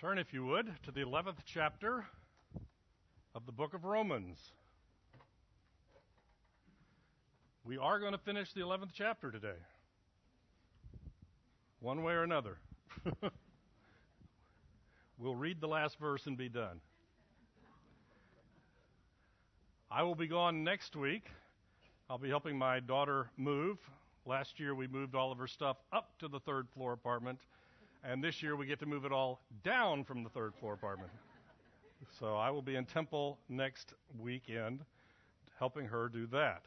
Turn, if you would, to the 11th chapter of the book of Romans. We are going to finish the 11th chapter today, one way or another. we'll read the last verse and be done. I will be gone next week. I'll be helping my daughter move. Last year we moved all of her stuff up to the third floor apartment and this year we get to move it all down from the third floor apartment. so I will be in Temple next weekend helping her do that.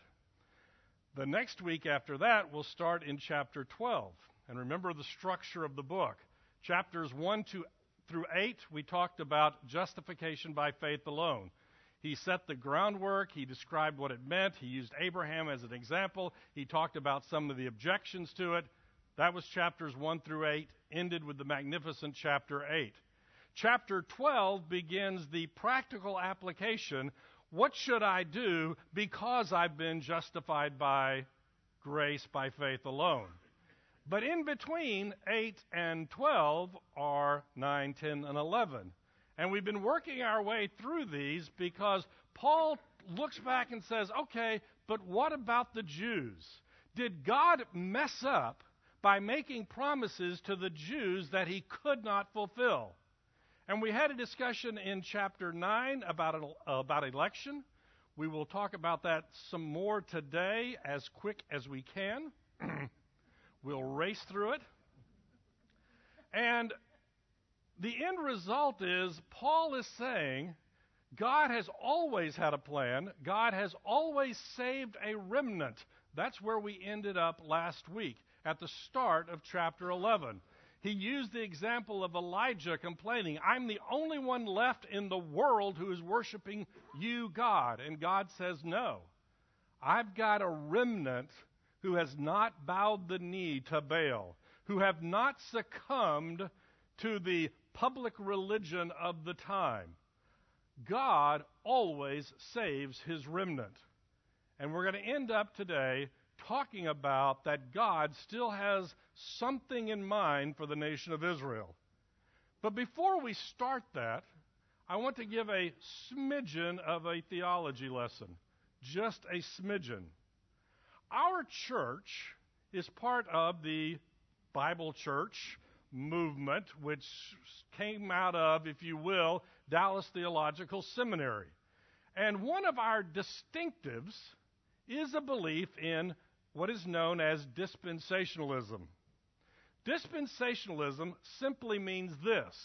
The next week after that, we'll start in chapter 12. And remember the structure of the book. Chapters 1 to, through 8, we talked about justification by faith alone. He set the groundwork. He described what it meant. He used Abraham as an example. He talked about some of the objections to it. That was chapters 1 through 8, ended with the magnificent chapter 8. Chapter 12 begins the practical application. What should I do because I've been justified by grace by faith alone? But in between 8 and 12 are 9, 10, and 11. And we've been working our way through these because Paul looks back and says, okay, but what about the Jews? Did God mess up by making promises to the Jews that he could not fulfill. And we had a discussion in chapter 9 about, about election. We will talk about that some more today as quick as we can. we'll race through it. And the end result is Paul is saying God has always had a plan, God has always saved a remnant. That's where we ended up last week at the start of chapter 11. He used the example of Elijah complaining, I'm the only one left in the world who is worshiping you, God. And God says, No. I've got a remnant who has not bowed the knee to Baal, who have not succumbed to the public religion of the time. God always saves his remnant. And we're going to end up today talking about that God still has something in mind for the nation of Israel. But before we start that, I want to give a smidgen of a theology lesson. Just a smidgen. Our church is part of the Bible church movement, which came out of, if you will, Dallas Theological Seminary. And one of our distinctives is a belief in what is known as dispensationalism. Dispensationalism simply means this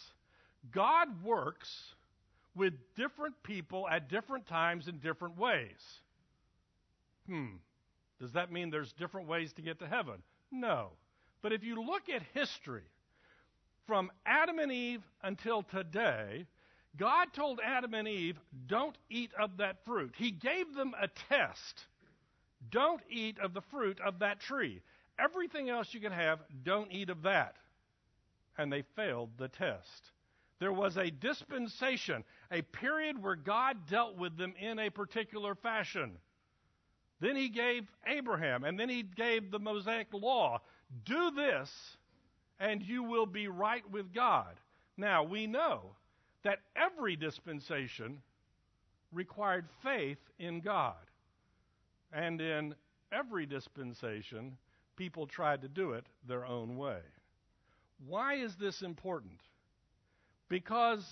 God works with different people at different times in different ways. Hmm. Does that mean there's different ways to get to heaven? No. But if you look at history, from Adam and Eve until today, God told Adam and Eve, don't eat of that fruit. He gave them a test. Don't eat of the fruit of that tree. Everything else you can have, don't eat of that. And they failed the test. There was a dispensation, a period where God dealt with them in a particular fashion. Then he gave Abraham, and then he gave the Mosaic law. Do this, and you will be right with God. Now, we know that every dispensation required faith in God. And in every dispensation, people tried to do it their own way. Why is this important? Because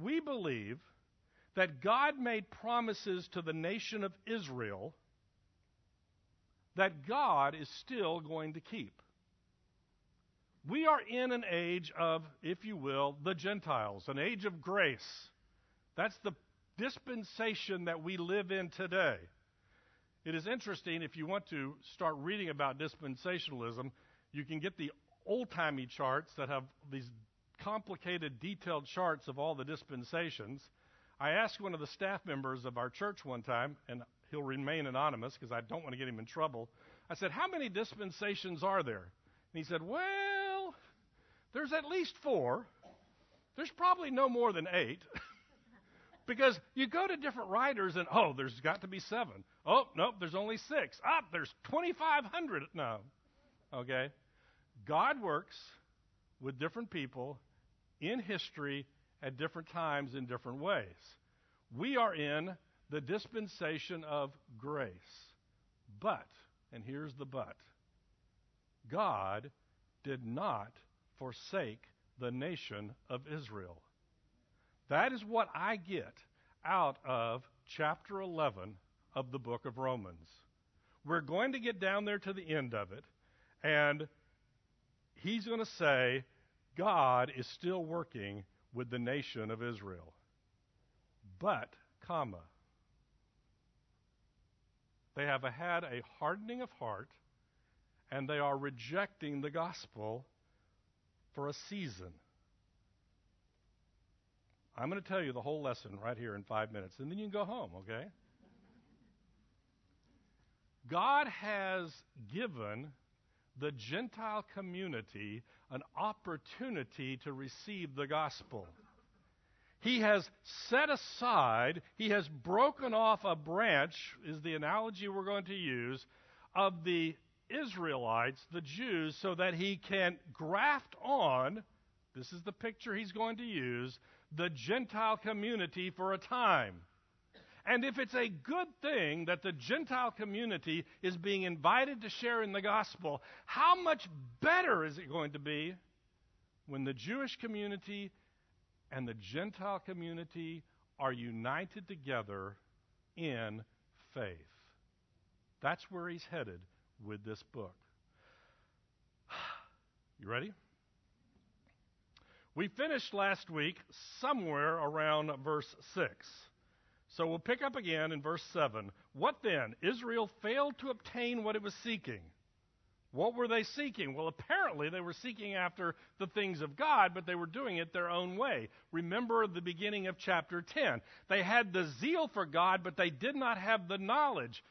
we believe that God made promises to the nation of Israel that God is still going to keep. We are in an age of, if you will, the Gentiles, an age of grace. That's the dispensation that we live in today. It is interesting if you want to start reading about dispensationalism, you can get the old timey charts that have these complicated, detailed charts of all the dispensations. I asked one of the staff members of our church one time, and he'll remain anonymous because I don't want to get him in trouble. I said, How many dispensations are there? And he said, Well, there's at least four. There's probably no more than eight. Because you go to different writers and, oh, there's got to be seven. Oh, nope, there's only six. Ah, there's 2,500. No. Okay? God works with different people in history at different times in different ways. We are in the dispensation of grace. But, and here's the but, God did not forsake the nation of Israel. That is what I get out of chapter 11 of the book of Romans. We're going to get down there to the end of it, and he's going to say, God is still working with the nation of Israel. But, comma, they have had a hardening of heart, and they are rejecting the gospel for a season. I'm going to tell you the whole lesson right here in five minutes, and then you can go home, okay? God has given the Gentile community an opportunity to receive the gospel. He has set aside, he has broken off a branch, is the analogy we're going to use, of the Israelites, the Jews, so that he can graft on, this is the picture he's going to use, the Gentile community for a time. And if it's a good thing that the Gentile community is being invited to share in the gospel, how much better is it going to be when the Jewish community and the Gentile community are united together in faith? That's where he's headed with this book. You ready? We finished last week somewhere around verse 6. So we'll pick up again in verse 7. What then? Israel failed to obtain what it was seeking. What were they seeking? Well, apparently they were seeking after the things of God, but they were doing it their own way. Remember the beginning of chapter 10. They had the zeal for God, but they did not have the knowledge.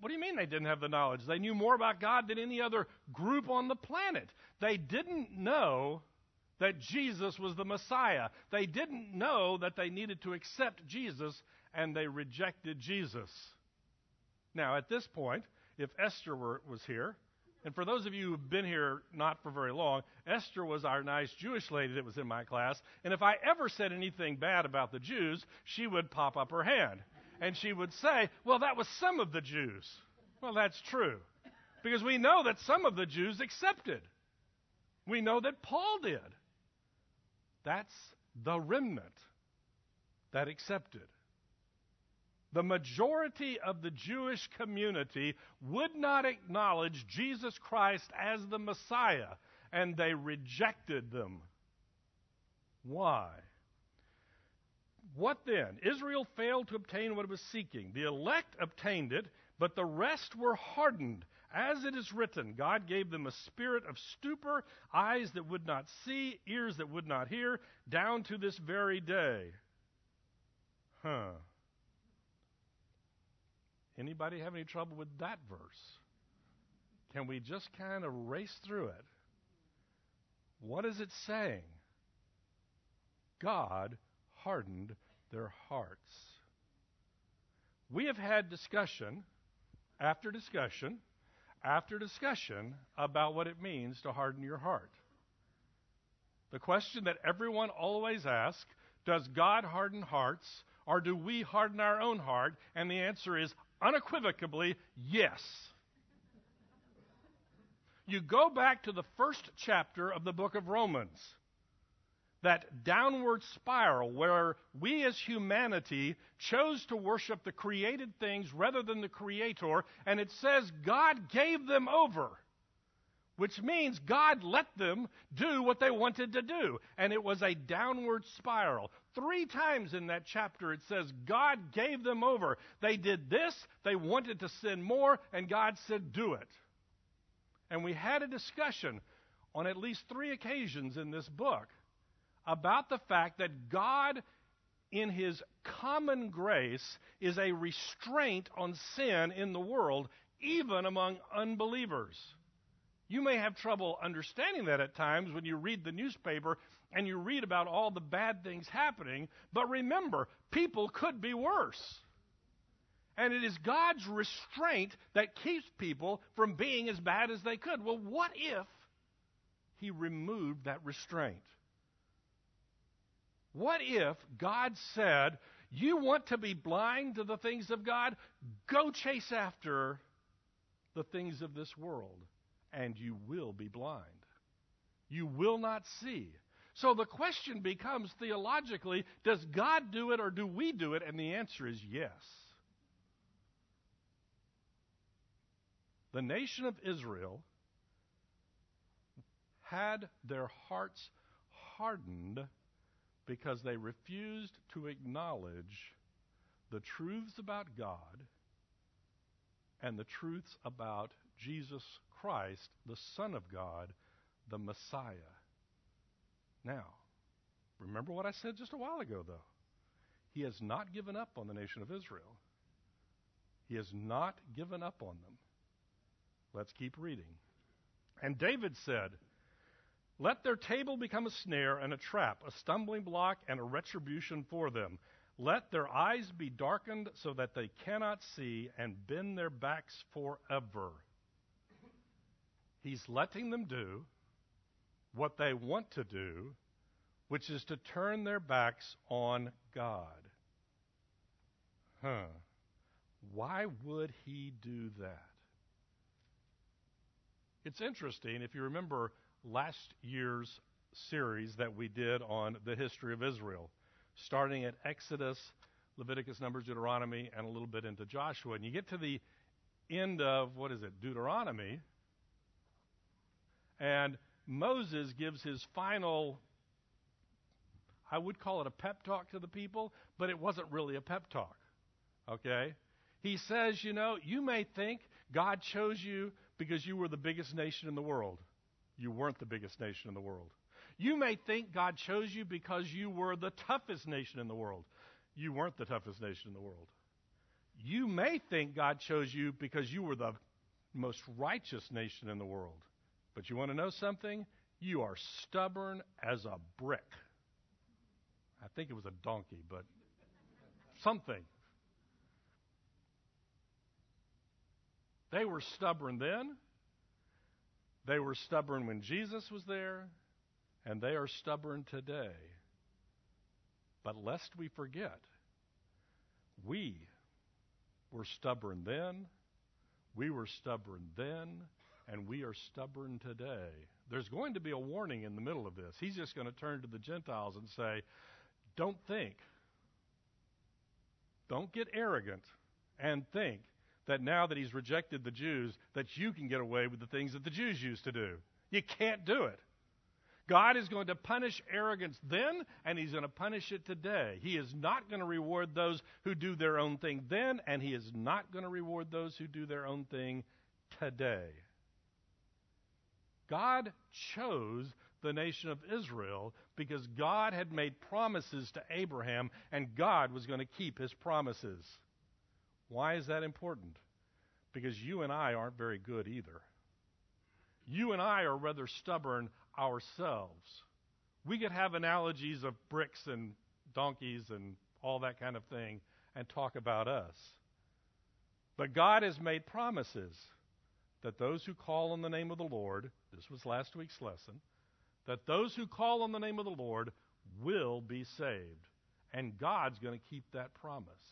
What do you mean they didn't have the knowledge? They knew more about God than any other group on the planet. They didn't know that Jesus was the Messiah. They didn't know that they needed to accept Jesus and they rejected Jesus. Now, at this point, if Esther were, was here, and for those of you who've been here not for very long, Esther was our nice Jewish lady that was in my class. And if I ever said anything bad about the Jews, she would pop up her hand. And she would say, Well, that was some of the Jews. Well, that's true. Because we know that some of the Jews accepted. We know that Paul did. That's the remnant that accepted the majority of the Jewish community would not acknowledge Jesus Christ as the Messiah, and they rejected them. Why? What then? Israel failed to obtain what it was seeking. The elect obtained it, but the rest were hardened. As it is written, God gave them a spirit of stupor, eyes that would not see, ears that would not hear, down to this very day. Huh. Anybody have any trouble with that verse? Can we just kind of race through it? What is it saying? God hardened their hearts. We have had discussion after discussion after discussion about what it means to harden your heart. The question that everyone always asks does God harden hearts or do we harden our own heart? And the answer is unequivocally yes. You go back to the first chapter of the book of Romans, that downward spiral where we as humanity chose to worship the created things rather than the Creator, and it says God gave them over which means God let them do what they wanted to do. And it was a downward spiral. Three times in that chapter it says God gave them over. They did this, they wanted to sin more, and God said, do it. And we had a discussion on at least three occasions in this book about the fact that God, in His common grace, is a restraint on sin in the world, even among unbelievers. You may have trouble understanding that at times when you read the newspaper and you read about all the bad things happening, but remember, people could be worse. And it is God's restraint that keeps people from being as bad as they could. Well, what if He removed that restraint? What if God said, You want to be blind to the things of God? Go chase after the things of this world, and you will be blind. You will not see. So the question becomes theologically does God do it or do we do it? And the answer is yes. The nation of Israel had their hearts hardened because they refused to acknowledge the truths about God and the truths about Jesus Christ, the Son of God, the Messiah. Now, remember what I said just a while ago, though. He has not given up on the nation of Israel. He has not given up on them. Let's keep reading. And David said, Let their table become a snare and a trap, a stumbling block and a retribution for them. Let their eyes be darkened so that they cannot see and bend their backs forever. He's letting them do what they want to do, which is to turn their backs on God. Huh. Why would he do that? It's interesting, if you remember last year's series that we did on the history of Israel, starting at Exodus, Leviticus, Numbers, Deuteronomy, and a little bit into Joshua. And you get to the end of, what is it, Deuteronomy, and Moses gives his final, I would call it a pep talk to the people, but it wasn't really a pep talk. Okay? He says, you know, you may think God chose you because you were the biggest nation in the world. You weren't the biggest nation in the world. You may think God chose you because you were the toughest nation in the world. You weren't the toughest nation in the world. You may think God chose you because you were the most righteous nation in the world. But you want to know something? You are stubborn as a brick. I think it was a donkey, but something. They were stubborn then. They were stubborn when Jesus was there, and they are stubborn today. But lest we forget, we were stubborn then, we were stubborn then, and we are stubborn today. There's going to be a warning in the middle of this. He's just going to turn to the Gentiles and say, Don't think. Don't get arrogant and think that now that he's rejected the Jews, that you can get away with the things that the Jews used to do. You can't do it. God is going to punish arrogance then, and He's going to punish it today. He is not going to reward those who do their own thing then, and He is not going to reward those who do their own thing today. God chose the nation of Israel because God had made promises to Abraham, and God was going to keep His promises. Why is that important? Because you and I aren't very good either. You and I are rather stubborn ourselves. We could have analogies of bricks and donkeys and all that kind of thing and talk about us. But God has made promises that those who call on the name of the Lord, this was last week's lesson, that those who call on the name of the Lord will be saved. And God's going to keep that promise.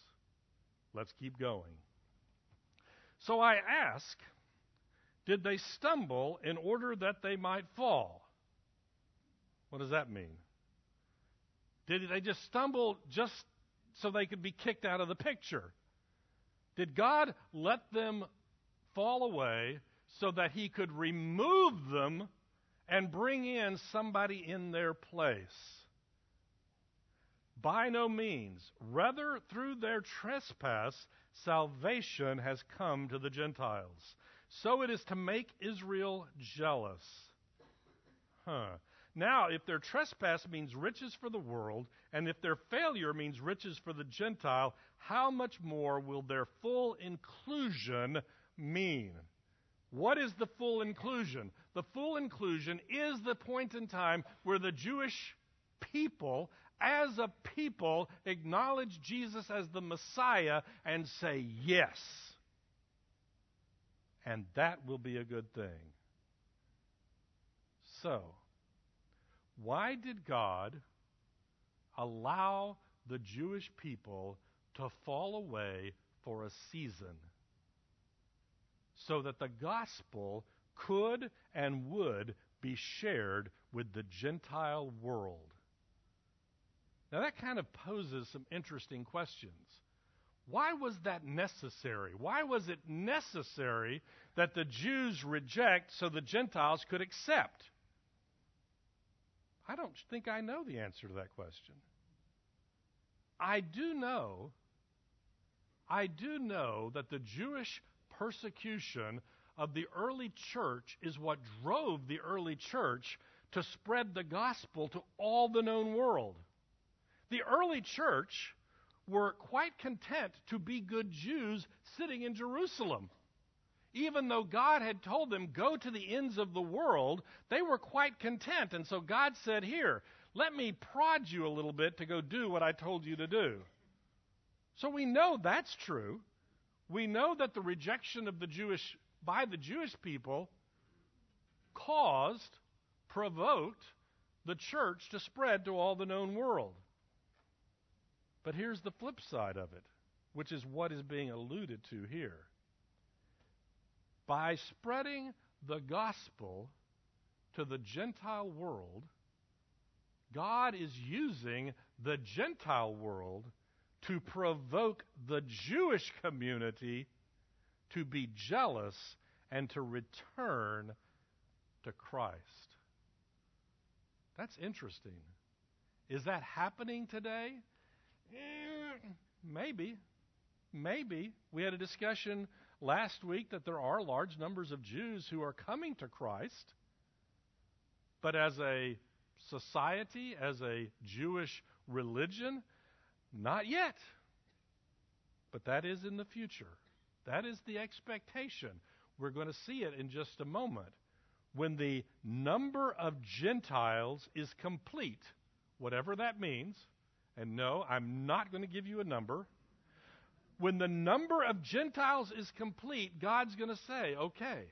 Let's keep going. So I ask, did they stumble in order that they might fall? What does that mean? Did they just stumble just so they could be kicked out of the picture? Did God let them fall away so that He could remove them and bring in somebody in their place? By no means. Rather, through their trespass, salvation has come to the Gentiles. So it is to make Israel jealous. Huh. Now, if their trespass means riches for the world, and if their failure means riches for the Gentile, how much more will their full inclusion mean? What is the full inclusion? The full inclusion is the point in time where the Jewish people as a people, acknowledge Jesus as the Messiah and say yes. And that will be a good thing. So, why did God allow the Jewish people to fall away for a season so that the gospel could and would be shared with the Gentile world. Now, that kind of poses some interesting questions. Why was that necessary? Why was it necessary that the Jews reject so the Gentiles could accept? I don't think I know the answer to that question. I do know I do know that the Jewish persecution of the early church is what drove the early church to spread the gospel to all the known world. The early church were quite content to be good Jews sitting in Jerusalem. Even though God had told them, go to the ends of the world, they were quite content. And so God said, Here, let me prod you a little bit to go do what I told you to do. So we know that's true. We know that the rejection of the Jewish by the Jewish people caused, provoked the church to spread to all the known world. But here's the flip side of it, which is what is being alluded to here. By spreading the gospel to the Gentile world, God is using the Gentile world to provoke the Jewish community to be jealous and to return to Christ. That's interesting. Is that happening today? Eh, maybe. Maybe. We had a discussion last week that there are large numbers of Jews who are coming to Christ, but as a society, as a Jewish religion, not yet. But that is in the future. That is the expectation. We're going to see it in just a moment. When the number of Gentiles is complete, whatever that means, and no, I'm not going to give you a number. When the number of Gentiles is complete, God's going to say, okay.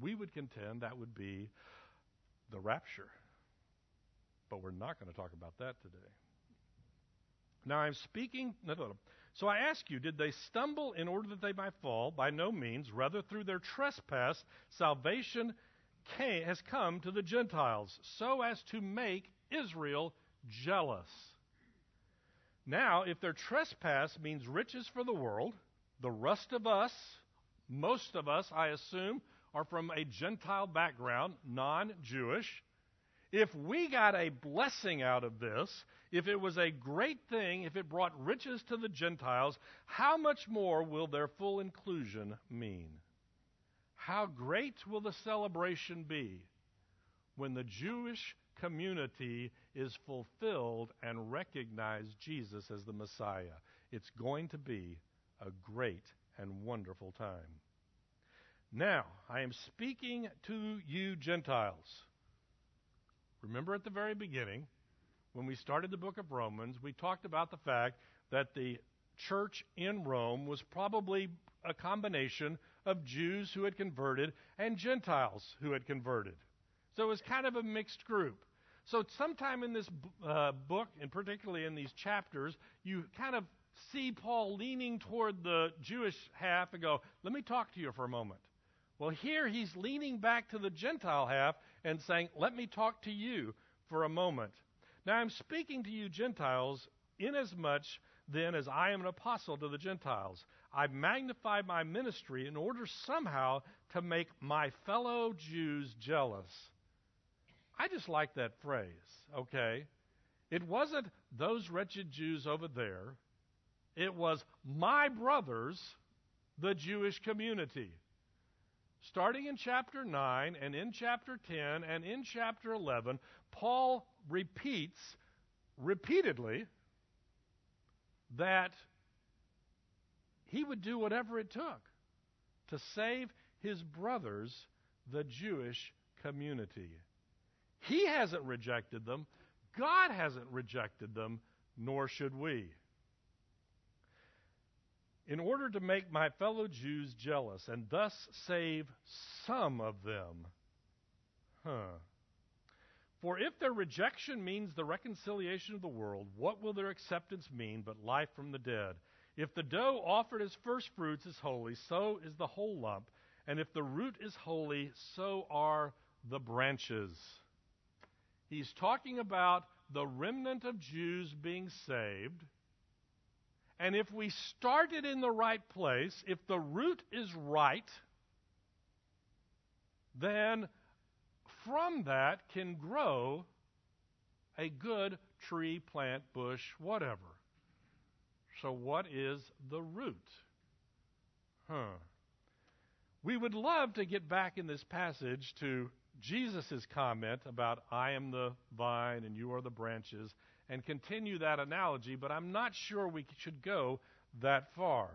We would contend that would be the rapture. But we're not going to talk about that today. Now I'm speaking. No, no, no. So I ask you, did they stumble in order that they might fall? By no means. Rather, through their trespass, salvation came, has come to the Gentiles, so as to make Israel jealous. Now, if their trespass means riches for the world, the rest of us, most of us, I assume, are from a Gentile background, non Jewish. If we got a blessing out of this, if it was a great thing, if it brought riches to the Gentiles, how much more will their full inclusion mean? How great will the celebration be when the Jewish community is fulfilled and recognize Jesus as the Messiah? It's going to be a great and wonderful time. Now, I am speaking to you Gentiles. Remember at the very beginning, when we started the book of Romans, we talked about the fact that the church in Rome was probably a combination of Jews who had converted and Gentiles who had converted. So it was kind of a mixed group. So, sometime in this uh, book, and particularly in these chapters, you kind of see Paul leaning toward the Jewish half and go, Let me talk to you for a moment. Well, here he's leaning back to the Gentile half and saying, Let me talk to you for a moment. Now I'm speaking to you Gentiles, inasmuch then as I am an apostle to the Gentiles. I magnify my ministry in order somehow to make my fellow Jews jealous. I just like that phrase, okay? It wasn't those wretched Jews over there, it was my brothers, the Jewish community. Starting in chapter 9 and in chapter 10 and in chapter 11, Paul repeats repeatedly that he would do whatever it took to save his brothers, the Jewish community. He hasn't rejected them, God hasn't rejected them, nor should we. In order to make my fellow Jews jealous and thus save some of them. Huh. For if their rejection means the reconciliation of the world, what will their acceptance mean but life from the dead? If the dough offered as first fruits is holy, so is the whole lump. And if the root is holy, so are the branches. He's talking about the remnant of Jews being saved. And if we started in the right place, if the root is right, then from that can grow a good tree, plant, bush, whatever. So, what is the root? Huh. We would love to get back in this passage to Jesus' comment about, I am the vine and you are the branches, and continue that analogy, but I'm not sure we should go that far.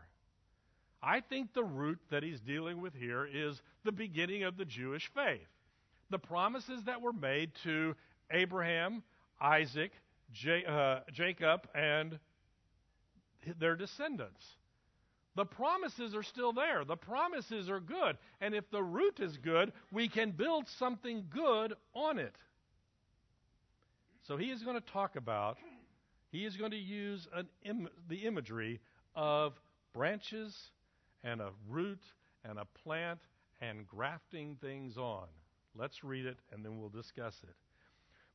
I think the root that he's dealing with here is the beginning of the Jewish faith. The promises that were made to Abraham, Isaac, J- uh, Jacob, and their descendants. The promises are still there. The promises are good. And if the root is good, we can build something good on it. So he is going to talk about, he is going to use Im- the imagery of branches and a root and a plant and grafting things on. Let's read it and then we'll discuss it.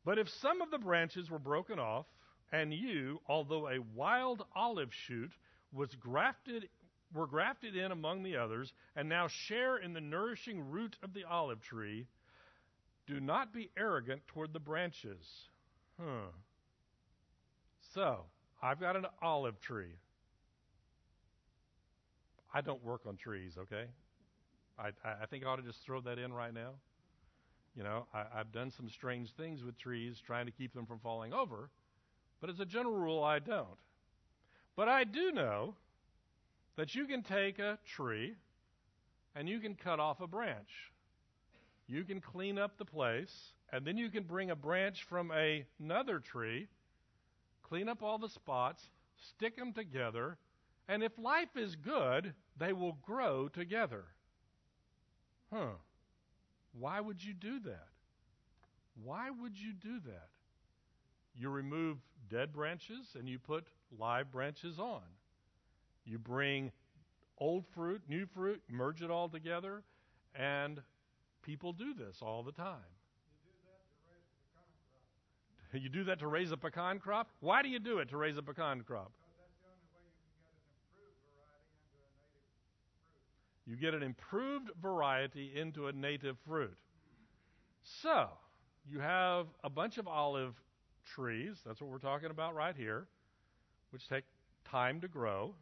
But if some of the branches were broken off, and you, although a wild olive shoot, was grafted were grafted in among the others, and now share in the nourishing root of the olive tree, do not be arrogant toward the branches. Huh. So, I've got an olive tree. I don't work on trees, okay? I, I think I ought to just throw that in right now. You know, I, I've done some strange things with trees trying to keep them from falling over, but as a general rule, I don't. But I do know that you can take a tree and you can cut off a branch. You can clean up the place, and then you can bring a branch from a, another tree, clean up all the spots, stick them together, and if life is good, they will grow together. Huh. Why would you do that? Why would you do that? You remove dead branches and you put live branches on. You bring old fruit, new fruit, merge it all together, and people do this all the time. You do that to raise a pecan crop? Why do you do it to raise a pecan crop? You get an improved variety into a native fruit. So, you have a bunch of olive trees, that's what we're talking about right here, which take time to grow.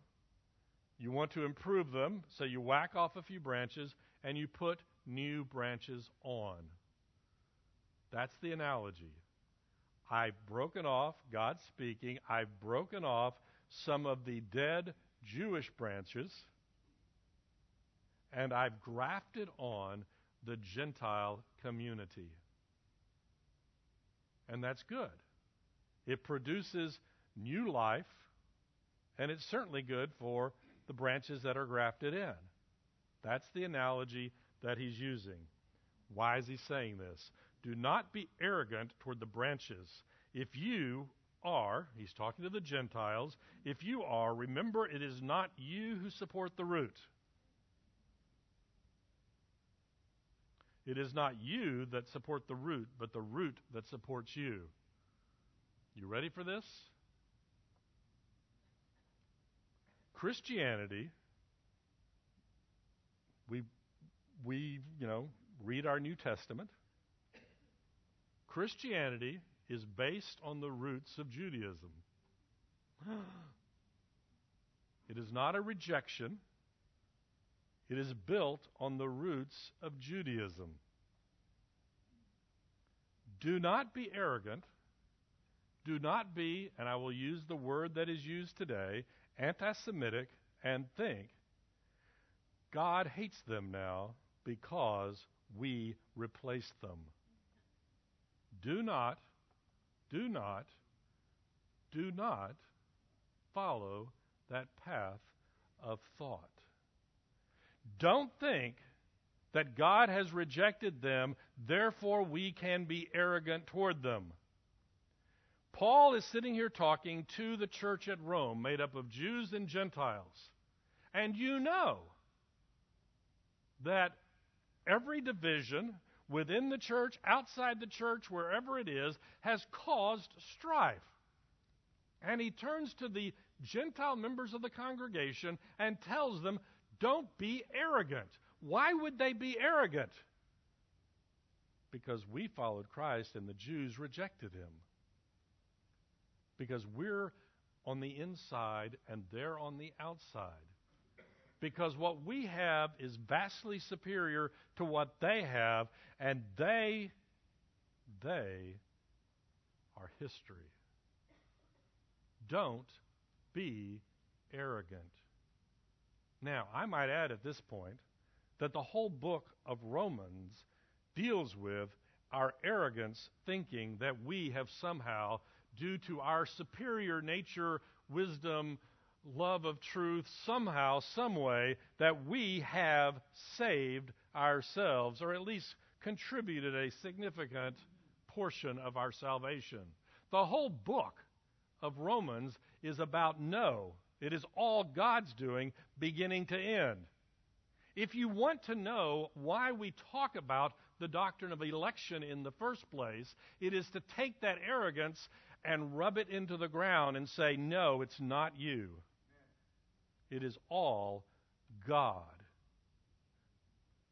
You want to improve them, so you whack off a few branches and you put new branches on. That's the analogy. I've broken off, God speaking, I've broken off some of the dead Jewish branches and I've grafted on the Gentile community. And that's good. It produces new life, and it's certainly good for the branches that are grafted in. That's the analogy that he's using. Why is he saying this? Do not be arrogant toward the branches. If you are, he's talking to the Gentiles, if you are, remember it is not you who support the root. It is not you that support the root, but the root that supports you. You ready for this? Christianity, we, we, you know, read our New Testament. Christianity is based on the roots of Judaism. It is not a rejection. It is built on the roots of Judaism. Do not be arrogant. Do not be, and I will use the word that is used today, anti Semitic and think God hates them now because we replaced them. Do not, do not, do not follow that path of thought. Don't think that God has rejected them, therefore we can be arrogant toward them. Paul is sitting here talking to the church at Rome, made up of Jews and Gentiles. And you know that every division within the church, outside the church, wherever it is, has caused strife. And he turns to the Gentile members of the congregation and tells them, Don't be arrogant. Why would they be arrogant? Because we followed Christ and the Jews rejected him. Because we're on the inside and they're on the outside. Because what we have is vastly superior to what they have, and they, they are history. Don't be arrogant. Now, I might add at this point that the whole book of Romans deals with our arrogance, thinking that we have somehow, due to our superior nature, wisdom, love of truth, somehow, some way, that we have saved ourselves, or at least contributed a significant portion of our salvation. The whole book of Romans is about no. It is all God's doing, beginning to end. If you want to know why we talk about the doctrine of election in the first place, it is to take that arrogance and rub it into the ground and say, No, it's not you. It is all God.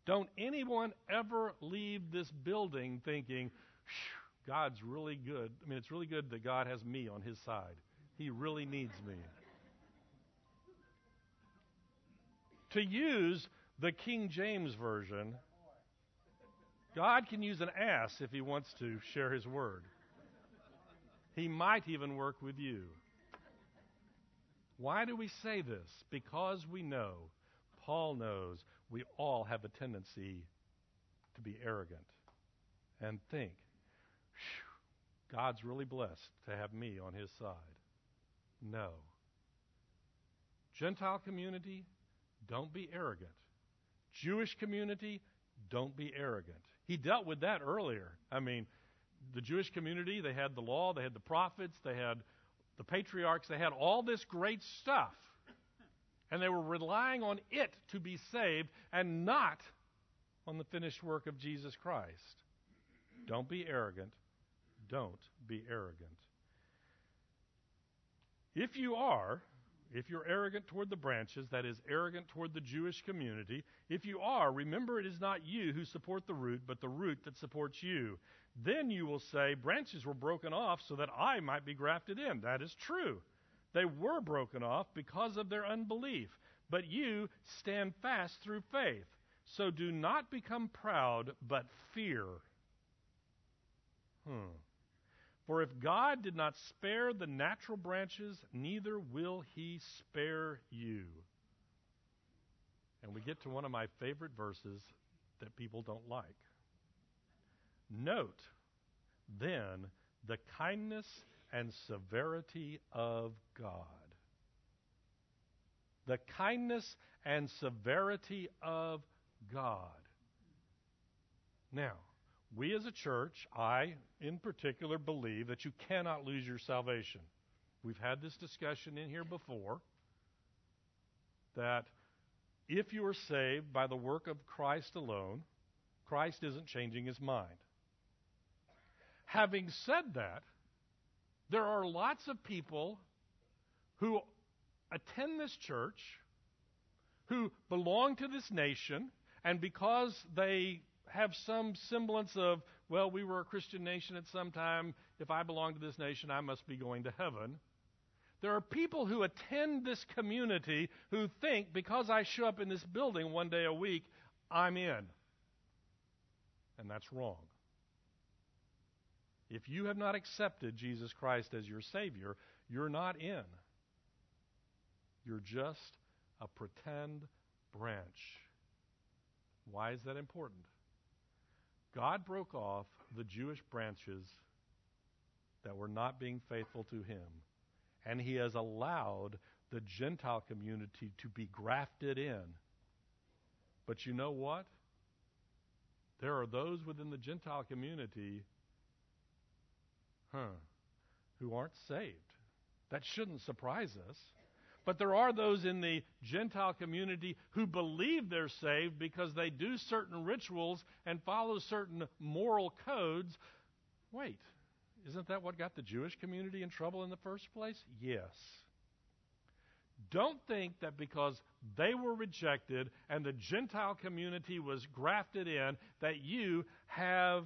Don't anyone ever leave this building thinking, God's really good. I mean, it's really good that God has me on his side. He really needs me. To use the King James Version, God can use an ass if he wants to share his word. He might even work with you. Why do we say this? Because we know, Paul knows, we all have a tendency to be arrogant and think, God's really blessed to have me on his side. No. Gentile community, don't be arrogant. Jewish community, don't be arrogant. He dealt with that earlier. I mean, the Jewish community, they had the law, they had the prophets, they had the patriarchs, they had all this great stuff. And they were relying on it to be saved and not on the finished work of Jesus Christ. Don't be arrogant. Don't be arrogant. If you are, if you're arrogant toward the branches, that is, arrogant toward the Jewish community, if you are, remember it is not you who support the root, but the root that supports you. Then you will say, Branches were broken off so that I might be grafted in. That is true. They were broken off because of their unbelief. But you stand fast through faith. So do not become proud, but fear. Hmm. For if God did not spare the natural branches, neither will he spare you. And we get to one of my favorite verses that people don't like. Note then the kindness and severity of God. The kindness and severity of God. Now, we as a church, I in particular, believe that you cannot lose your salvation. We've had this discussion in here before that if you are saved by the work of Christ alone, Christ isn't changing his mind. Having said that, there are lots of people who attend this church, who belong to this nation, and because they have some semblance of, well, we were a Christian nation at some time. If I belong to this nation, I must be going to heaven. There are people who attend this community who think because I show up in this building one day a week, I'm in. And that's wrong. If you have not accepted Jesus Christ as your Savior, you're not in. You're just a pretend branch. Why is that important? God broke off the Jewish branches that were not being faithful to Him, and He has allowed the Gentile community to be grafted in. But you know what? there are those within the Gentile community, huh, who aren't saved. That shouldn't surprise us. But there are those in the Gentile community who believe they're saved because they do certain rituals and follow certain moral codes. Wait, isn't that what got the Jewish community in trouble in the first place? Yes. Don't think that because they were rejected and the Gentile community was grafted in, that you have.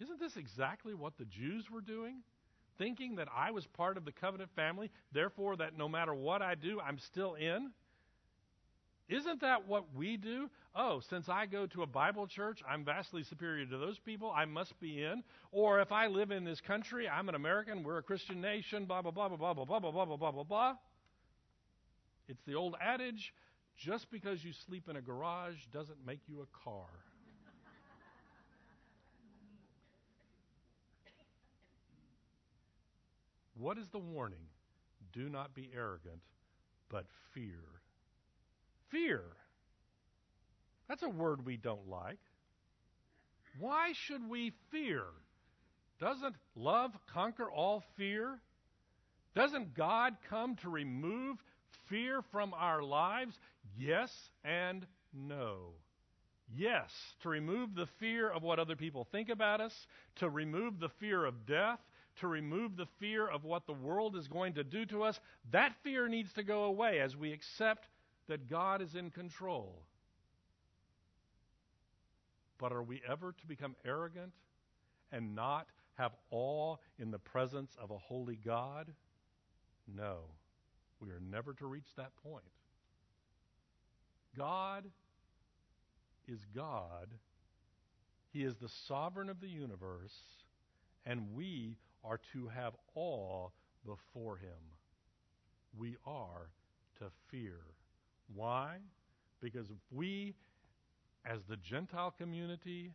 Isn't this exactly what the Jews were doing? Thinking that I was part of the covenant family, therefore, that no matter what I do, I'm still in? Isn't that what we do? Oh, since I go to a Bible church, I'm vastly superior to those people. I must be in. Or if I live in this country, I'm an American, we're a Christian nation, blah, blah, blah, blah, blah, blah, blah, blah, blah, blah, blah, blah. It's the old adage just because you sleep in a garage doesn't make you a car. What is the warning? Do not be arrogant, but fear. Fear. That's a word we don't like. Why should we fear? Doesn't love conquer all fear? Doesn't God come to remove fear from our lives? Yes and no. Yes, to remove the fear of what other people think about us, to remove the fear of death, to remove the fear of what the world is going to do to us, that fear needs to go away as we accept that God is in control. But are we ever to become arrogant and not have awe in the presence of a holy God? No. We are never to reach that point. God is God. He is the sovereign of the universe, and we are to have awe before him. We are to fear. Why? Because if we, as the Gentile community,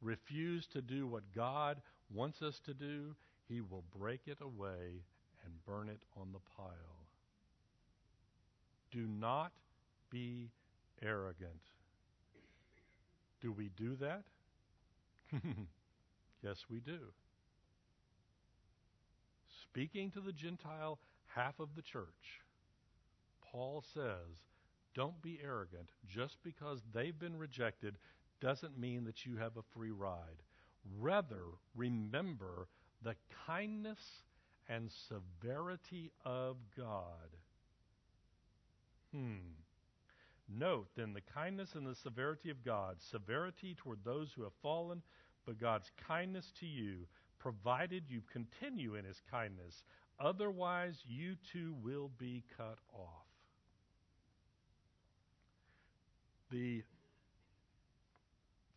refuse to do what God wants us to do, he will break it away and burn it on the pile. Do not be arrogant. Do we do that? yes, we do speaking to the Gentile half of the church, Paul says, don't be arrogant. Just because they've been rejected doesn't mean that you have a free ride. Rather, remember the kindness and severity of God. Hmm. Note then the kindness and the severity of God, severity toward those who have fallen, but God's kindness to you, provided you continue in his kindness. Otherwise, you too will be cut off. The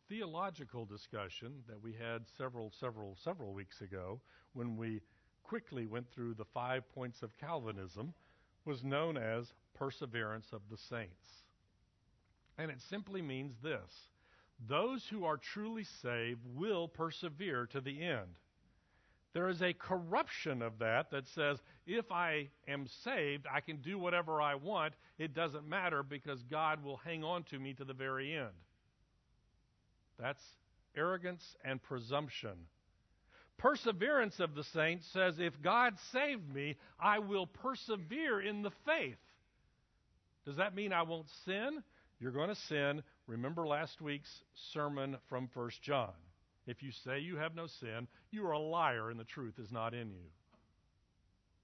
theological discussion that we had several, several, several weeks ago when we quickly went through the five points of Calvinism was known as perseverance of the saints. And it simply means this those who are truly saved will persevere to the end. There is a corruption of that that says, if I am saved, I can do whatever I want. It doesn't matter because God will hang on to me to the very end. That's arrogance and presumption. Perseverance of the saints says, if God saved me, I will persevere in the faith. Does that mean I won't sin? You're going to sin. Remember last week's sermon from 1 John. If you say you have no sin, you are a liar and the truth is not in you.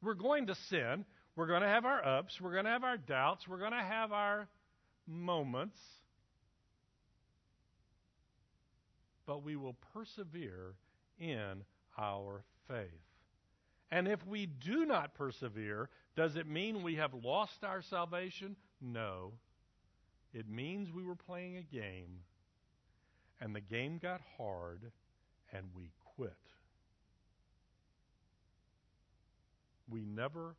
We're going to sin. We're going to have our ups. We're going to have our doubts. We're going to have our moments. But we will persevere in our faith. And if we do not persevere, does it mean we have lost our salvation? No. It means we were playing a game and the game got hard, and we quit. We never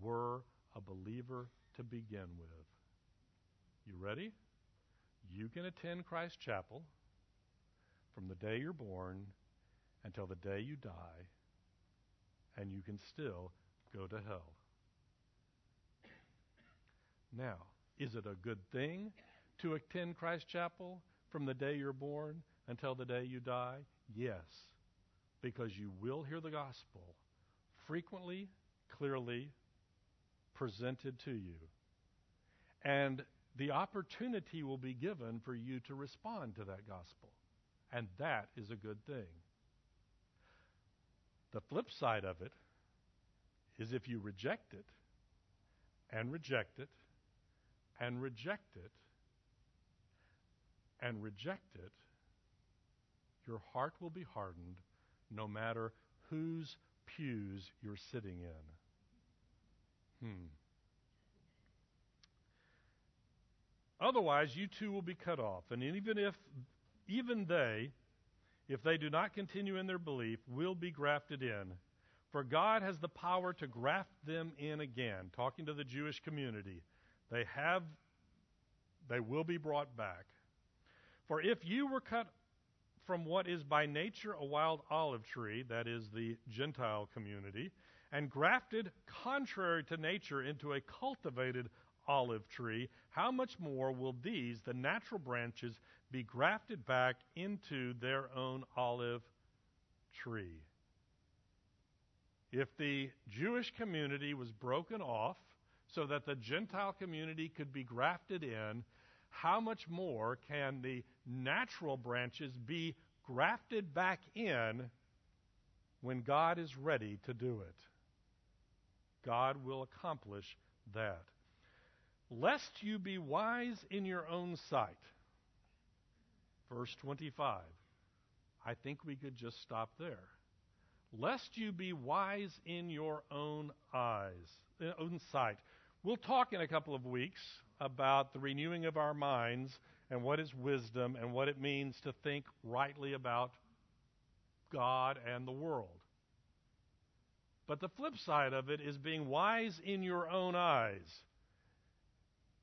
were a believer to begin with. You ready? You can attend Christ Chapel from the day you're born until the day you die, and you can still go to hell. Now, is it a good thing to attend Christ Chapel? From the day you're born until the day you die? Yes, because you will hear the gospel frequently, clearly presented to you. And the opportunity will be given for you to respond to that gospel. And that is a good thing. The flip side of it is if you reject it, and reject it, and reject it, and reject it, your heart will be hardened no matter whose pews you're sitting in. Hmm. Otherwise, you too will be cut off. And even if, even they, if they do not continue in their belief, will be grafted in. For God has the power to graft them in again. Talking to the Jewish community, they have, they will be brought back. For if you were cut from what is by nature a wild olive tree, that is the Gentile community, and grafted contrary to nature into a cultivated olive tree, how much more will these, the natural branches, be grafted back into their own olive tree? If the Jewish community was broken off so that the Gentile community could be grafted in, how much more can the natural branches be grafted back in when God is ready to do it? God will accomplish that. Lest you be wise in your own sight. Verse 25. I think we could just stop there. Lest you be wise in your own eyes, own sight. We'll talk in a couple of weeks about the renewing of our minds and what is wisdom and what it means to think rightly about God and the world. But the flip side of it is being wise in your own eyes.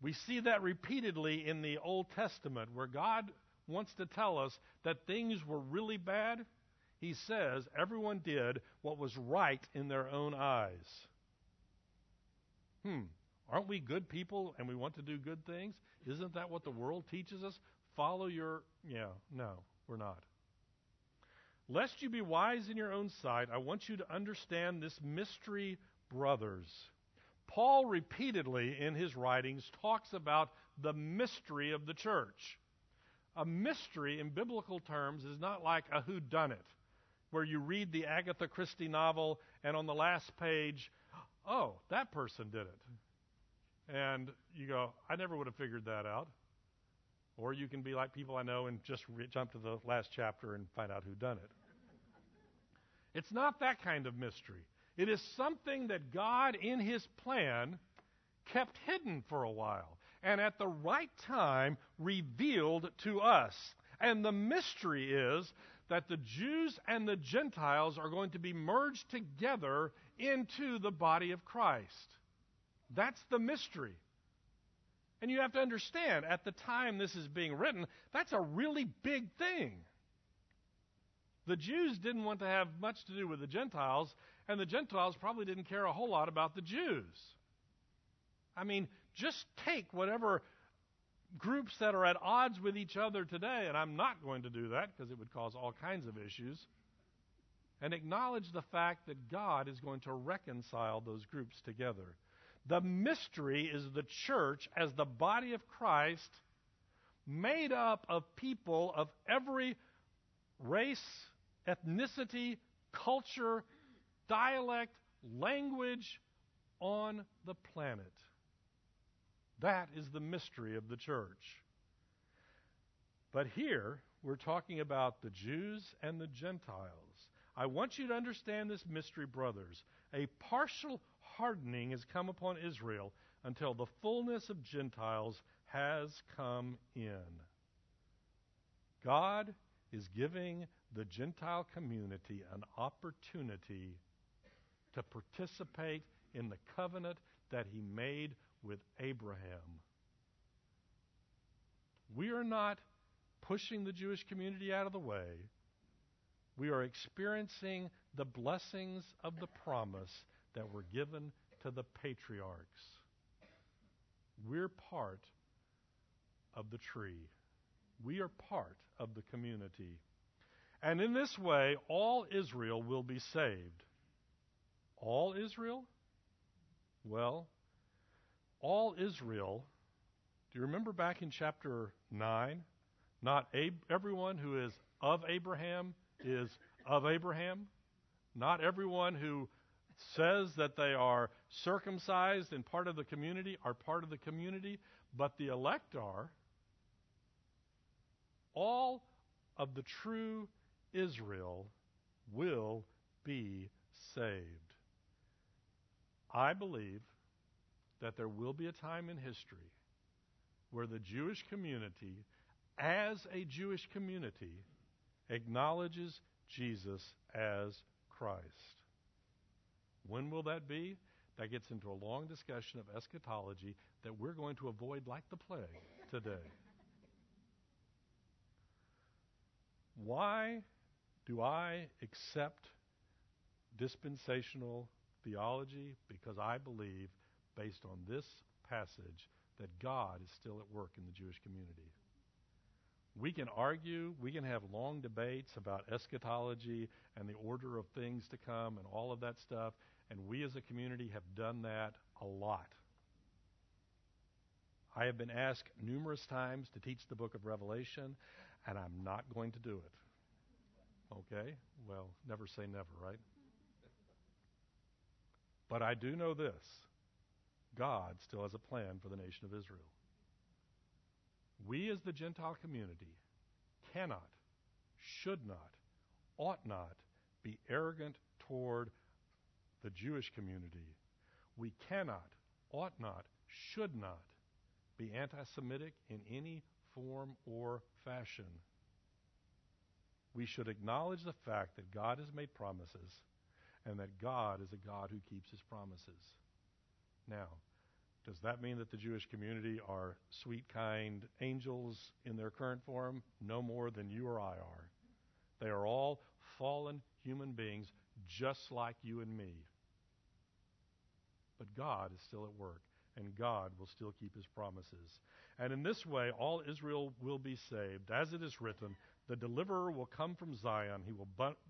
We see that repeatedly in the Old Testament where God wants to tell us that things were really bad. He says everyone did what was right in their own eyes. Hmm. Aren't we good people and we want to do good things? Isn't that what the world teaches us? Follow your. Yeah, no, we're not. Lest you be wise in your own sight, I want you to understand this mystery, brothers. Paul repeatedly in his writings talks about the mystery of the church. A mystery in biblical terms is not like a whodunit, where you read the Agatha Christie novel and on the last page, oh, that person did it. And you go, I never would have figured that out. Or you can be like people I know and just re- jump to the last chapter and find out who done it. It's not that kind of mystery. It is something that God, in His plan, kept hidden for a while and at the right time revealed to us. And the mystery is that the Jews and the Gentiles are going to be merged together into the body of Christ. That's the mystery. And you have to understand, at the time this is being written, that's a really big thing. The Jews didn't want to have much to do with the Gentiles, and the Gentiles probably didn't care a whole lot about the Jews. I mean, just take whatever groups that are at odds with each other today, and I'm not going to do that because it would cause all kinds of issues, and acknowledge the fact that God is going to reconcile those groups together. The mystery is the church as the body of Christ made up of people of every race, ethnicity, culture, dialect, language on the planet. That is the mystery of the church. But here, we're talking about the Jews and the Gentiles. I want you to understand this mystery, brothers. A partial hardening has come upon Israel until the fullness of Gentiles has come in. God is giving the Gentile community an opportunity to participate in the covenant that he made with Abraham. We are not pushing the Jewish community out of the way. We are experiencing the blessings of the promise that were given to the patriarchs. We're part of the tree. We are part of the community. And in this way, all Israel will be saved. All Israel? Well, all Israel, do you remember back in chapter 9? Not Ab- everyone who is of Abraham is of Abraham. Not everyone who says that they are circumcised and part of the community are part of the community, but the elect are. All of the true Israel will be saved. I believe that there will be a time in history where the Jewish community, as a Jewish community, acknowledges Jesus as Christ. When will that be? That gets into a long discussion of eschatology that we're going to avoid like the plague today. Why do I accept dispensational theology? Because I believe, based on this passage, that God is still at work in the Jewish community. We can argue, we can have long debates about eschatology and the order of things to come and all of that stuff, and we as a community have done that a lot. I have been asked numerous times to teach the book of Revelation, and I'm not going to do it. Okay? Well, never say never, right? But I do know this God still has a plan for the nation of Israel. We, as the Gentile community, cannot, should not, ought not be arrogant toward the Jewish community. We cannot, ought not, should not be anti Semitic in any form or fashion. We should acknowledge the fact that God has made promises and that God is a God who keeps his promises. Now, does that mean that the Jewish community are sweet, kind angels in their current form? No more than you or I are. They are all fallen human beings just like you and me. But God is still at work, and God will still keep his promises. And in this way, all Israel will be saved. As it is written, the deliverer will come from Zion. He will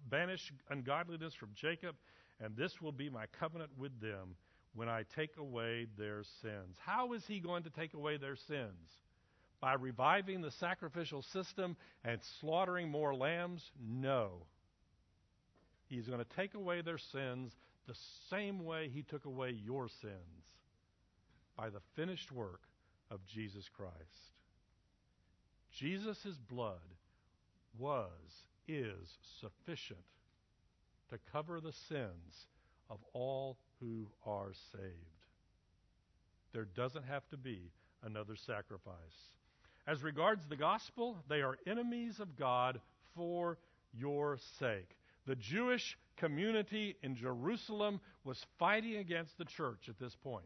banish ungodliness from Jacob, and this will be my covenant with them when I take away their sins. How is he going to take away their sins? By reviving the sacrificial system and slaughtering more lambs? No. He's going to take away their sins the same way he took away your sins by the finished work of Jesus Christ. Jesus' blood was, is sufficient to cover the sins of all who are saved. There doesn't have to be another sacrifice. As regards the gospel, they are enemies of God for your sake. The Jewish community in Jerusalem was fighting against the church at this point.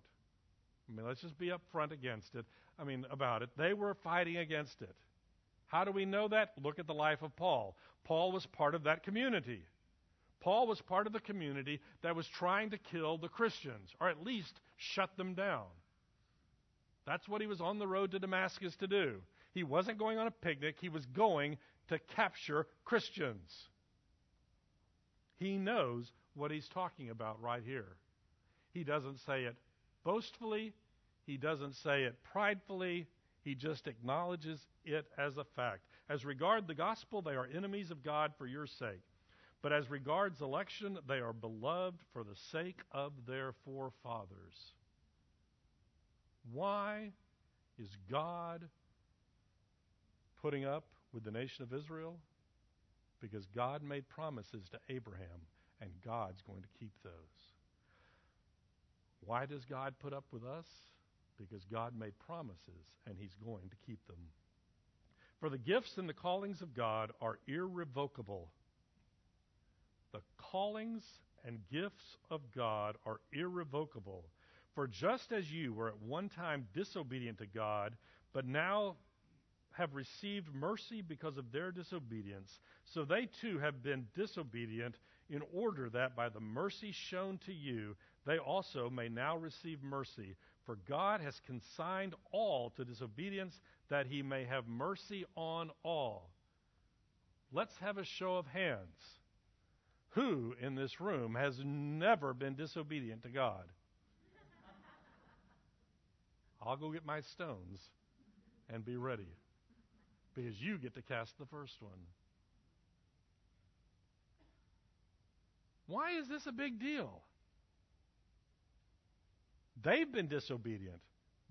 I mean, let's just be upfront against it. I mean, about it. They were fighting against it. How do we know that? Look at the life of Paul. Paul was part of that community. Paul was part of the community that was trying to kill the Christians, or at least shut them down. That's what he was on the road to Damascus to do. He wasn't going on a picnic, he was going to capture Christians. He knows what he's talking about right here. He doesn't say it boastfully, he doesn't say it pridefully, he just acknowledges it as a fact. As regard the gospel, they are enemies of God for your sake. But as regards election, they are beloved for the sake of their forefathers. Why is God putting up with the nation of Israel? Because God made promises to Abraham, and God's going to keep those. Why does God put up with us? Because God made promises, and He's going to keep them. For the gifts and the callings of God are irrevocable the callings and gifts of God are irrevocable. For just as you were at one time disobedient to God, but now have received mercy because of their disobedience, so they too have been disobedient, in order that by the mercy shown to you, they also may now receive mercy For God has consigned all to disobedience that he may have mercy on all. Let's have a show of hands. Who in this room has never been disobedient to God? I'll go get my stones and be ready because you get to cast the first one. Why is this a big deal? They've been disobedient.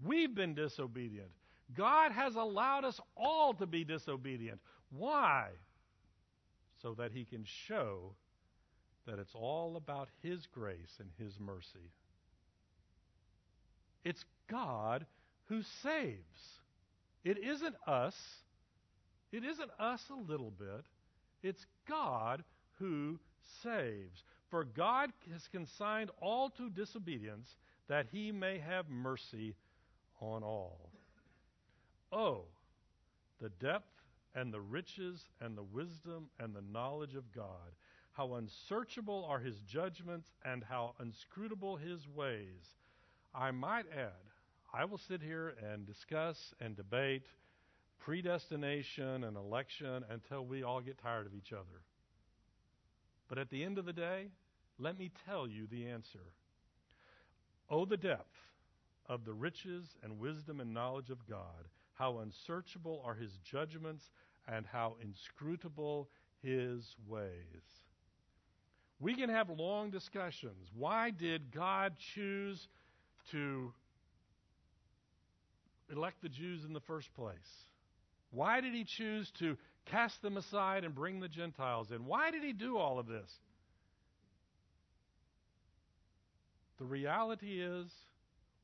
We've been disobedient. God has allowed us all to be disobedient. Why? So that He can show that it's all about His grace and His mercy. It's God who saves. It isn't us. It isn't us a little bit. It's God who saves. For God has consigned all to disobedience that he may have mercy on all. Oh, the depth and the riches and the wisdom and the knowledge of God. How unsearchable are his judgments and how inscrutable his ways. I might add, I will sit here and discuss and debate predestination and election until we all get tired of each other. But at the end of the day, let me tell you the answer. Oh, the depth of the riches and wisdom and knowledge of God. How unsearchable are his judgments and how inscrutable his ways. We can have long discussions. Why did God choose to elect the Jews in the first place? Why did he choose to cast them aside and bring the Gentiles in? Why did he do all of this? The reality is,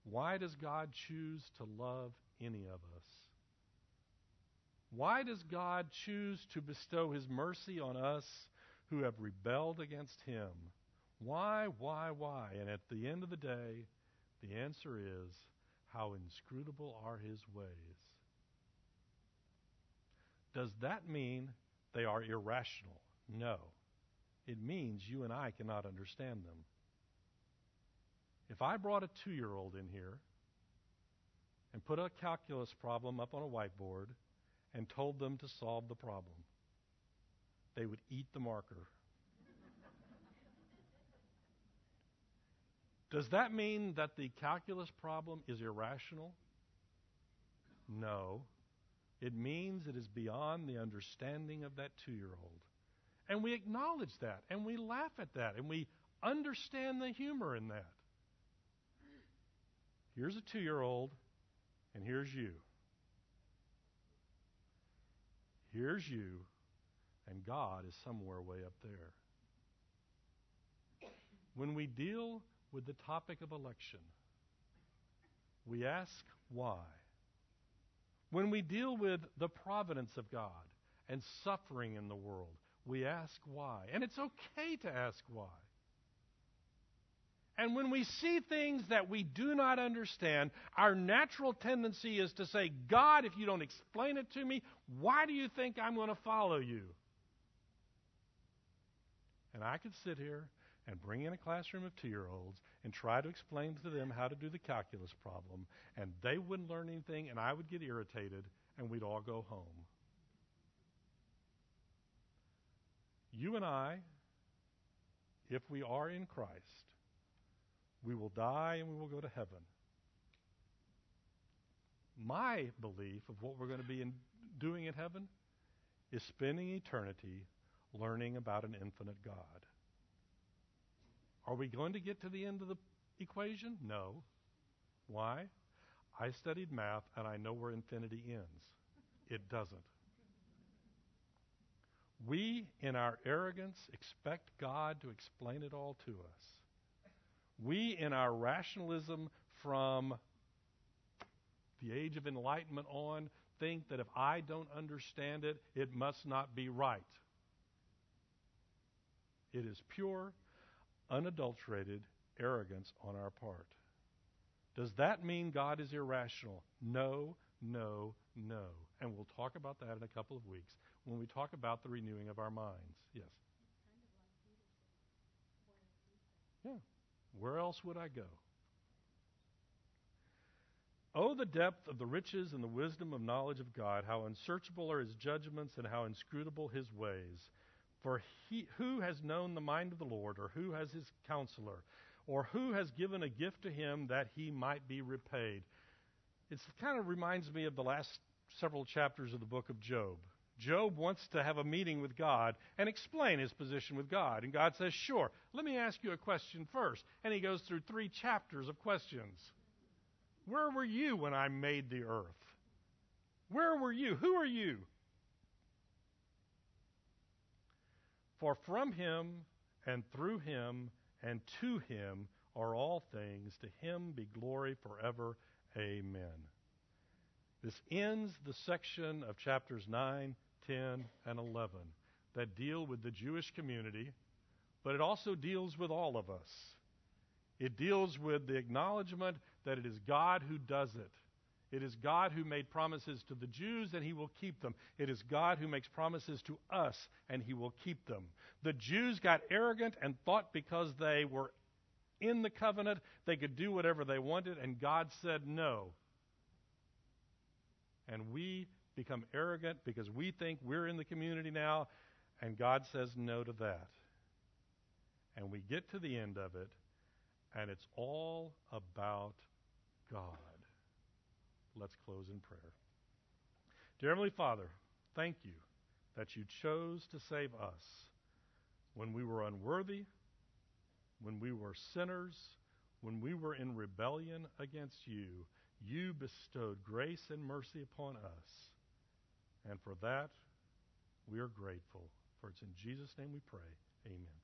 why does God choose to love any of us? Why does God choose to bestow his mercy on us who have rebelled against him? Why, why, why? And at the end of the day, the answer is how inscrutable are his ways. Does that mean they are irrational? No. It means you and I cannot understand them. If I brought a two year old in here and put a calculus problem up on a whiteboard and told them to solve the problem, they would eat the marker. Does that mean that the calculus problem is irrational? No. It means it is beyond the understanding of that two year old. And we acknowledge that, and we laugh at that, and we understand the humor in that. Here's a two year old, and here's you. Here's you, and God is somewhere way up there. When we deal with the topic of election, we ask why. When we deal with the providence of God and suffering in the world, we ask why. And it's okay to ask why. And when we see things that we do not understand, our natural tendency is to say, God, if you don't explain it to me, why do you think I'm going to follow you? And I could sit here and bring in a classroom of two year olds and try to explain to them how to do the calculus problem, and they wouldn't learn anything, and I would get irritated, and we'd all go home. You and I, if we are in Christ, we will die and we will go to heaven. My belief of what we're going to be in, doing in heaven is spending eternity learning about an infinite God. Are we going to get to the end of the equation? No. Why? I studied math and I know where infinity ends. It doesn't. We, in our arrogance, expect God to explain it all to us. We, in our rationalism from the age of enlightenment on, think that if I don't understand it, it must not be right. It is pure, unadulterated arrogance on our part. Does that mean God is irrational? No, no, no. And we'll talk about that in a couple of weeks when we talk about the renewing of our minds. Yes. Yeah. Where else would I go? Oh, the depth of the riches and the wisdom of knowledge of God, how unsearchable are his judgments and how inscrutable his ways. For he, who has known the mind of the Lord, or who has his counselor, or who has given a gift to him that he might be repaid? It kind of reminds me of the last several chapters of the book of Job. Job wants to have a meeting with God and explain his position with God. And God says, Sure, let me ask you a question first. And he goes through three chapters of questions. Where were you when I made the earth? Where were you? Who are you? For from him and through him and to him are all things. To him be glory forever. Amen. This ends the section of chapters 9, 10, and 11 that deal with the Jewish community, but it also deals with all of us. It deals with the acknowledgement that it is God who does it. It is God who made promises to the Jews and he will keep them. It is God who makes promises to us and he will keep them. The Jews got arrogant and thought because they were in the covenant they could do whatever they wanted, and God said no. And we become arrogant because we think we're in the community now, and God says no to that. And we get to the end of it, and it's all about God. Let's close in prayer. Dear Heavenly Father, thank you that you chose to save us when we were unworthy, when we were sinners, when we were in rebellion against you. You bestowed grace and mercy upon us. And for that, we are grateful. For it's in Jesus' name we pray. Amen.